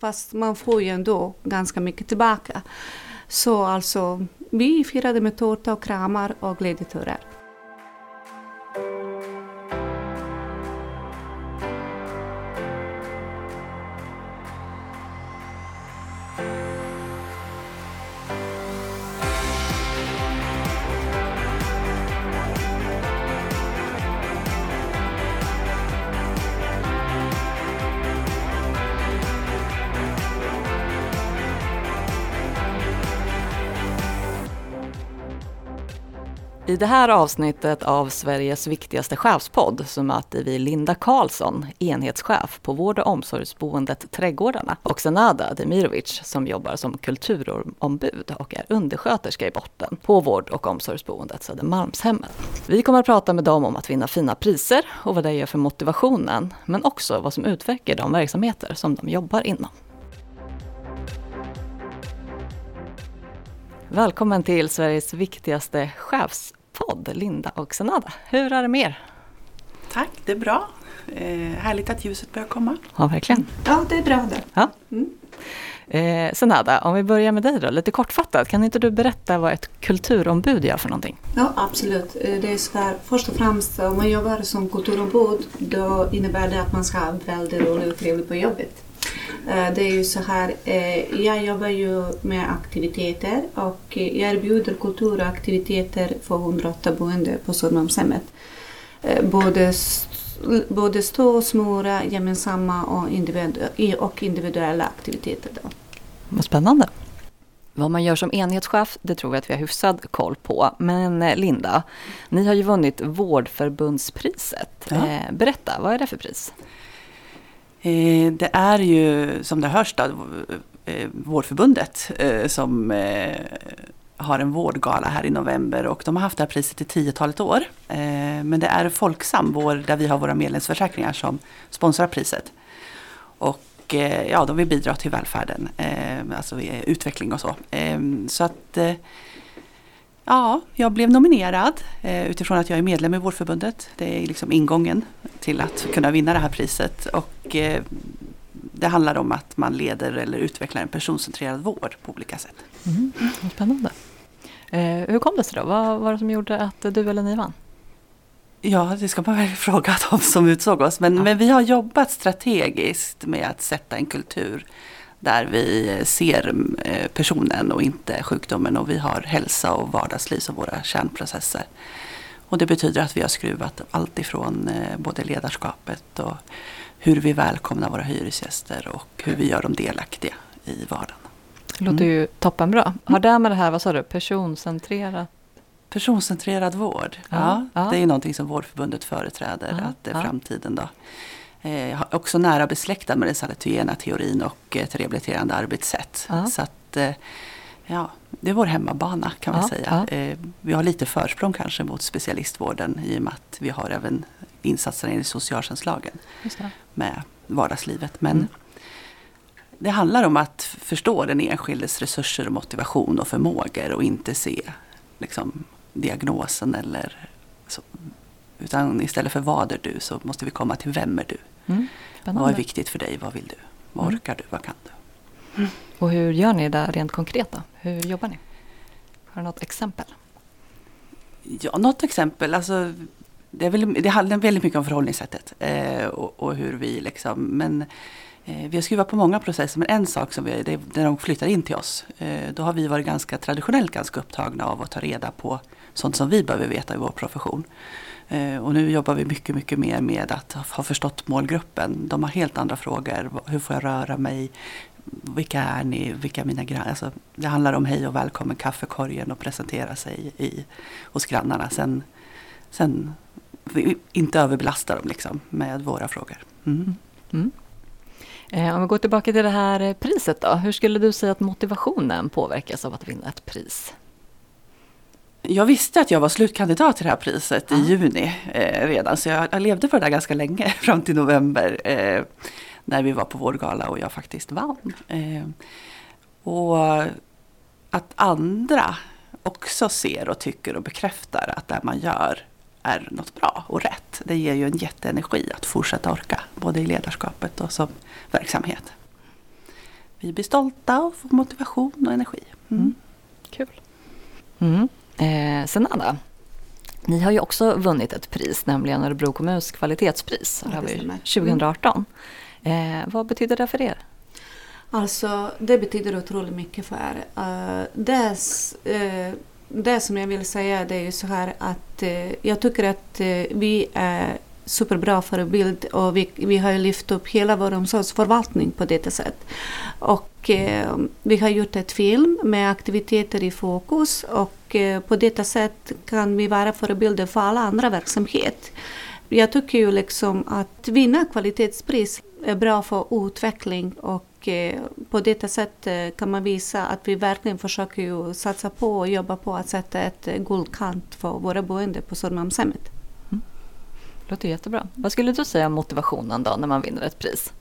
Fast man får ju ändå ganska mycket tillbaka. Så alltså, vi firade med tårta och kramar och glädjetårar. I det här avsnittet av Sveriges viktigaste chefspodd så möter vi Linda Karlsson, enhetschef på vård och omsorgsboendet Trädgårdarna och Senada Demirovic som jobbar som kulturombud och är undersköterska i botten på vård och omsorgsboendet Södermalmshemmet. Vi kommer att prata med dem om att vinna fina priser och vad det gör för motivationen, men också vad som utvecklar de verksamheter som de jobbar inom. Välkommen till Sveriges viktigaste chefspodd, Linda och Senada. Hur är det med er? Tack, det är bra. Eh, härligt att ljuset börjar komma. Ja, verkligen. Ja, det är bra det. Ja. Mm. Eh, Senada, om vi börjar med dig då, lite kortfattat. Kan inte du berätta vad ett kulturombud gör för någonting? Ja, absolut. Eh, Det är så här, först och främst om man jobbar som kulturombud då innebär det att man ska ha väldigt roligt och trevligt på jobbet. Eh, Det är ju så här, eh, jag jobbar ju med aktiviteter och eh, jag erbjuder kultur och aktiviteter för 108 boende på Södermalmshemmet. Eh, Både, både stora, små, gemensamma och, individu- och individuella aktiviteter. Då. Vad spännande. Vad man gör som enhetschef, det tror jag att vi har hyfsad koll på. Men Linda, ni har ju vunnit Vårdförbundspriset. Ja. Berätta, vad är det för pris? Eh, det är ju som det hörs då, eh, Vårdförbundet eh, som har en vårdgala här i november och de har haft det här priset i tiotalet år. Men det är Folksam, vår, där vi har våra medlemsförsäkringar som sponsrar priset. Och ja, de vill bidra till välfärden, alltså utveckling och så. Så att Ja, jag blev nominerad eh, utifrån att jag är medlem i Vårdförbundet. Det är liksom ingången till att kunna vinna det här priset. Och eh, det handlar om att man leder eller utvecklar en personcentrerad vård på olika sätt. Mm, vad spännande. Eh, hur kom det sig då? Vad var det som gjorde att du eller ni vann? Ja, det ska man väl fråga de som utsåg oss. Men, Ja. men vi har jobbat strategiskt med att sätta en kultur där vi ser eh, personen och inte sjukdomen och vi har hälsa och vardagsliv som våra kärnprocesser. Och det betyder att vi har skruvat allt ifrån eh, både ledarskapet och hur vi välkomnar våra hyresgäster och hur vi gör dem delaktiga i vardagen. Det låter ju toppenbra. Har det med det här, vad sa du, personcentrerat? Personcentrerad vård, Ja, ja, det är någonting som Vårdförbundet företräder, Ja, att det är ja. framtiden då. Eh, också nära besläktad med den salutogena teorin och ett rehabiliterande arbetssätt. Ja. Så att, eh, ja, det är vår hemmabana kan man Ja, säga. Eh, Vi har lite försprång kanske mot specialistvården i och med att vi har även insatser enligt socialtjänstlagen med vardagslivet. Men Mm. det handlar om att förstå den enskildes resurser och motivation och förmågor och inte se liksom, diagnosen eller så. Utan istället för vad är du så måste vi komma till vem är du? Mm, Vad är viktigt för dig? Vad vill du? Vad Mm. orkar du? Vad kan du? Och hur gör ni det rent konkret då? Hur jobbar ni? Har du något exempel? Ja, något exempel. Alltså, det, är väl, det handlar väldigt mycket om förhållningssättet. Eh, och, och hur vi liksom, men eh, vi har skruvat på många processer. Men en sak som vi, det är när de flyttar in till oss. Eh, då har vi varit ganska traditionellt ganska upptagna av att ta reda på sånt som vi behöver veta i vår profession. Eh, och nu jobbar vi mycket, mycket mer med att ha- förstått målgruppen. De har helt andra frågor. Hur får jag röra mig? Vilka är ni? Vilka är mina grannar? Alltså, det handlar om hej och välkommen kaffekorgen och presentera sig i, hos grannarna. Sen, sen vi inte överbelasta dem liksom med våra frågor. Mm. Mm. Eh, om vi går tillbaka till det här priset då. Hur skulle du säga att motivationen påverkas av att vinna ett pris? Jag visste att jag var slutkandidat till det här priset Ja. i juni eh, redan. Så jag, jag levde på det där ganska länge, fram till november. Eh, när vi var på vår gala och jag faktiskt vann. Eh, och att andra också ser och tycker och bekräftar att det man gör är något bra och rätt. Det ger ju en jätteenergi att fortsätta orka, både i ledarskapet och som verksamhet. vi blir stolta och får motivation och energi. Mm. Kul. Mm. Eh, Senada, ni har ju också vunnit ett pris, nämligen Örebro kommuns kvalitetspris. Ja, det det har vi stämmer. 2018. Eh, vad betyder det för er? Alltså, det betyder otroligt mycket för er. Eh, det, är s- eh, det som jag vill säga det är ju så här att eh, jag tycker att eh, vi är superbra förebild och vi, vi har ju lyft upp hela vår omsorgsförvaltning på detta sätt. Och eh, vi har gjort ett film med aktiviteter i fokus och eh, på detta sätt kan vi vara förebilder för alla andra verksamheter. Jag tycker ju liksom att vinna kvalitetspris är bra för utveckling och eh, på detta sätt eh, kan man visa att vi verkligen försöker ju satsa på och jobba på att sätta ett guldkant för våra boende på Södermalmshemmet. Låter jättebra. Vad skulle du säga om motivationen då när man vinner ett pris?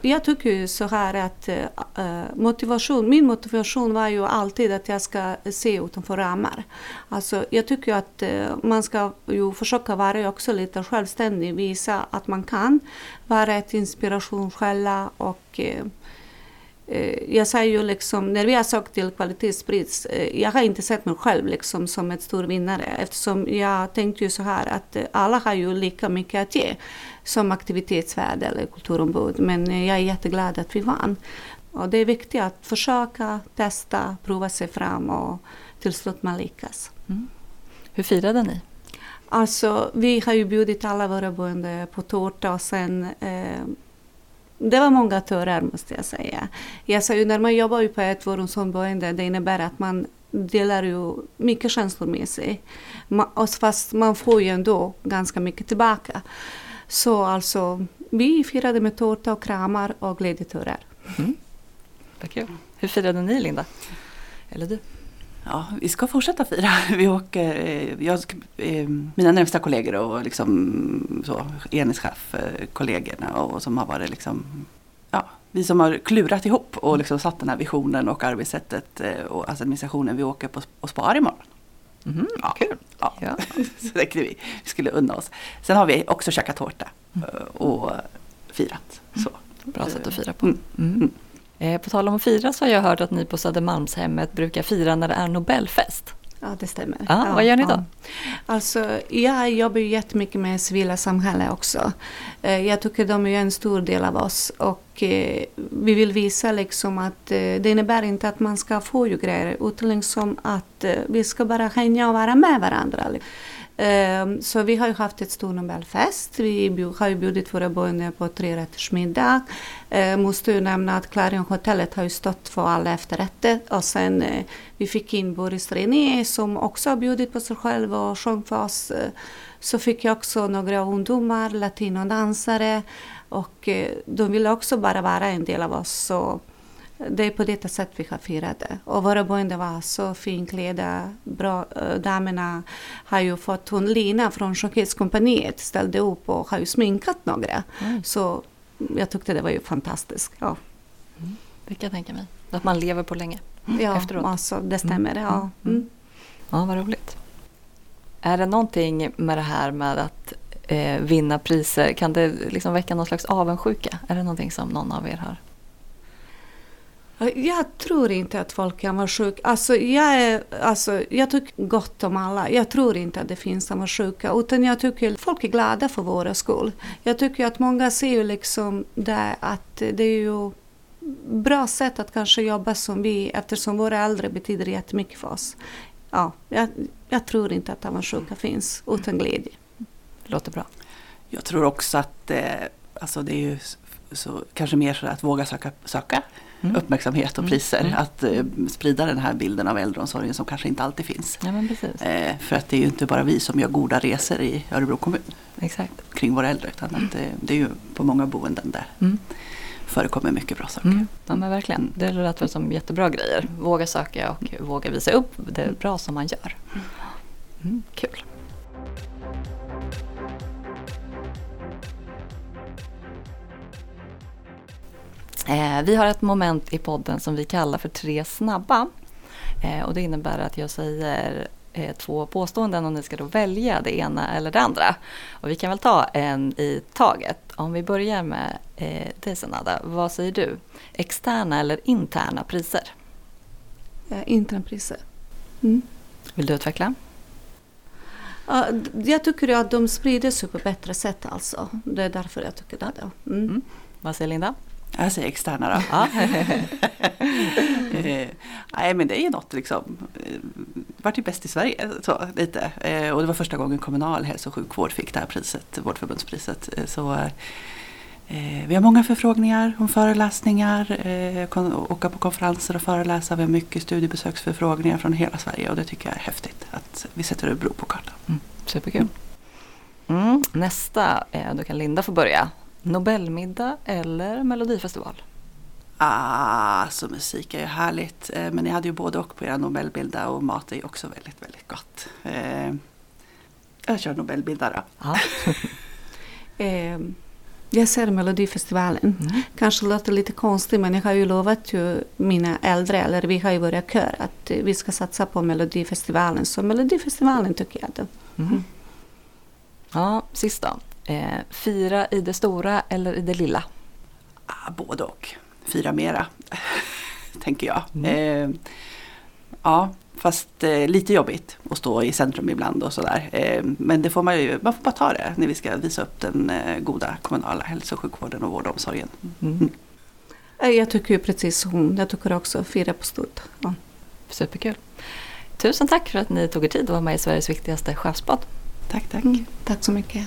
Jag tycker ju så här att eh, eh, motivation, min motivation var ju alltid att jag ska se utanför ramar. Alltså, jag tycker att eh, man ska ju försöka vara också lite självständig, visa att man kan vara ett inspirationskälla och jag säger ju liksom, när vi har sökt till kvalitetspris, eh, jag har inte sett mig själv liksom som ett stor vinnare eftersom jag tänkte ju så här att eh, alla har ju lika mycket att ge som aktivitetsvärde eller kulturombud. Men eh, jag är jätteglad att vi vann. Och det är viktigt att försöka, testa, prova sig fram och till slut man lyckas. Hur firade ni? Alltså, vi har ju bjudit alla våra boende på tårta och sen eh, det var många turer måste jag säga. Jag sa ju, när man jobbar ju på ett vårdhemsboende det innebär att man delar ju mycket känslor med sig. Fast man får ju ändå ganska mycket tillbaka. Så alltså, vi firade med tårta och kramar och glädjeturer. Mm. Vad kul. Hur firade ni Linda? Eller du? Ja, vi ska fortsätta fira. Vi åker, eh, jag, eh, mina närmsta kollegor och liksom så, enhetschef, eh, och som har varit liksom, ja, vi som har klurat ihop och liksom satt den här visionen och arbetssättet och administrationen. Vi åker på och spar imorgon. Mhm, Ja. Kul. Ja. Ja. Så det vi, vi skulle unna oss. Sen har vi också käkat tårta eh, och firat. Så. Bra sätt att fira på. Mm. Mm. Eh, på tal om att fira så har jag hört att ni på Södermalmshemmet brukar fira när det är Nobelfest. Ja, det stämmer. Ja, vad gör ni då? Alltså, jag jobbar ju jättemycket med civila samhälle också. Eh, Jag tycker de är en stor del av oss och eh, vi vill visa liksom att det innebär inte att man ska få ju grejer utan liksom att vi ska bara hänga och vara med varandra. Ehm, så vi har ju haft ett stort Nobelfest. Vi har ju bjudit våra boende på trerättersmiddag. Ehm, måste ju nämna att Clarion hotellet har ju stått för alla efterrätter och sen eh, vi fick in Boris René som också har bjudit på sig själv och sjöng för oss. Eh, så fick jag också några ungdomar, latinodansare och eh, de ville också bara vara en del av oss. Så det är på detta sätt vi har firat det. Och våra boende var så finklädda. Bra, eh, damerna har ju fått, hon Lina från Skönhetskompaniet ställde upp och har ju sminkat några. Mm. Så jag tyckte det var ju fantastiskt. Ja, Det kan jag tänka mig. Att man lever på länge. ja Efteråt. alltså det stämmer. Ja. Mm. Mm. Ja, vad roligt. Är det någonting med det här med att eh, vinna priser, kan det liksom väcka någon slags avundsjuka? Är det någonting som någon av er har? Jag tror inte att folk kan vara sjuka. Alltså, jag, är, alltså, jag tycker gott om alla. Jag tror inte att det finns som är sjuka. Utan jag tycker folk är glada för våra skull. Jag tycker att många ser ju liksom det att det är ju bra sätt att kanske jobba som vi eftersom våra äldre betyder jättemycket för oss. Ja, jag, jag tror inte att avundsjuka finns utan glädje. Låter bra. Jag tror också att eh, alltså det är ju så, kanske mer så att våga söka, söka Mm. uppmärksamhet och Mm. priser. Mm. Att eh, sprida den här bilden av äldreomsorgen som kanske inte alltid finns. Ja. Eh, för att det är ju inte bara vi som gör goda resor i Örebro kommun Exakt. kring våra äldre. Utan att det, det är ju på många boenden där Mm. förekommer mycket bra saker. Mm. Ja, men verkligen. Det lät väl som jättebra grejer. Våga söka och våga visa upp det bra som man gör. Mm. Kul. Vi har ett moment i podden som vi kallar för tre snabba. Eh, och det innebär att jag säger eh, två påståenden och ni ska då välja det ena eller det andra. Och vi kan väl ta en i taget. Om vi börjar med eh, dig Sanada, vad säger du? Externa eller interna priser? Eh, internpriser. Mm. Vill du utveckla? D- jag tycker att de sprider sig på bättre sätt alltså. Det är därför jag tycker det. Mm. Mm. Vad säger Linda? Jag säger externa då. Ja. Eh, nej men det är ju något liksom. Eh, vart ju bäst i Sverige så lite. Eh, och det var första gången kommunal hälso och sjukvård fick det här priset, Vårdförbundspriset. Eh, så vi har många förfrågningar om föreläsningar, eh, åka på konferenser och föreläsa. Vi har mycket studiebesöksförfrågningar från hela Sverige och det tycker jag är häftigt att vi sätter Örebro på kartan. Superkul. Mm. Nästa, då kan Linda få börja. Nobelmiddag eller Melodifestival? Ah, så musik är ju härligt. Eh, Men ni hade ju både och på era Nobelbilder och mat är ju också väldigt, väldigt gott. Eh, Jag kör Nobelbilder då. Ja. Eh, jag ser Melodifestivalen. Mm. Kanske låter lite konstigt men jag har ju lovat ju mina äldre, eller vi har ju våra kör, att vi ska satsa på Melodifestivalen. Så Melodifestivalen tycker jag. Då. Mm. Ja, sist då. Eh, fira i det stora eller i det lilla? Ah, både och. Fira mera, tänker jag. Mm. Eh, ja, fast eh, lite jobbigt att stå i centrum ibland och sådär. Eh, men det får man ju, man får bara ta det när vi ska visa upp den eh, goda kommunala hälso och sjukvården och vård och omsorgen. Mm. Eh, Jag tycker ju precis som hon. Jag tycker också fira på stort. Ja. Superkul. Tusen tack för att ni tog er tid att vara med i Sveriges viktigaste chefspodd. Tack, tack. Mm, tack så mycket.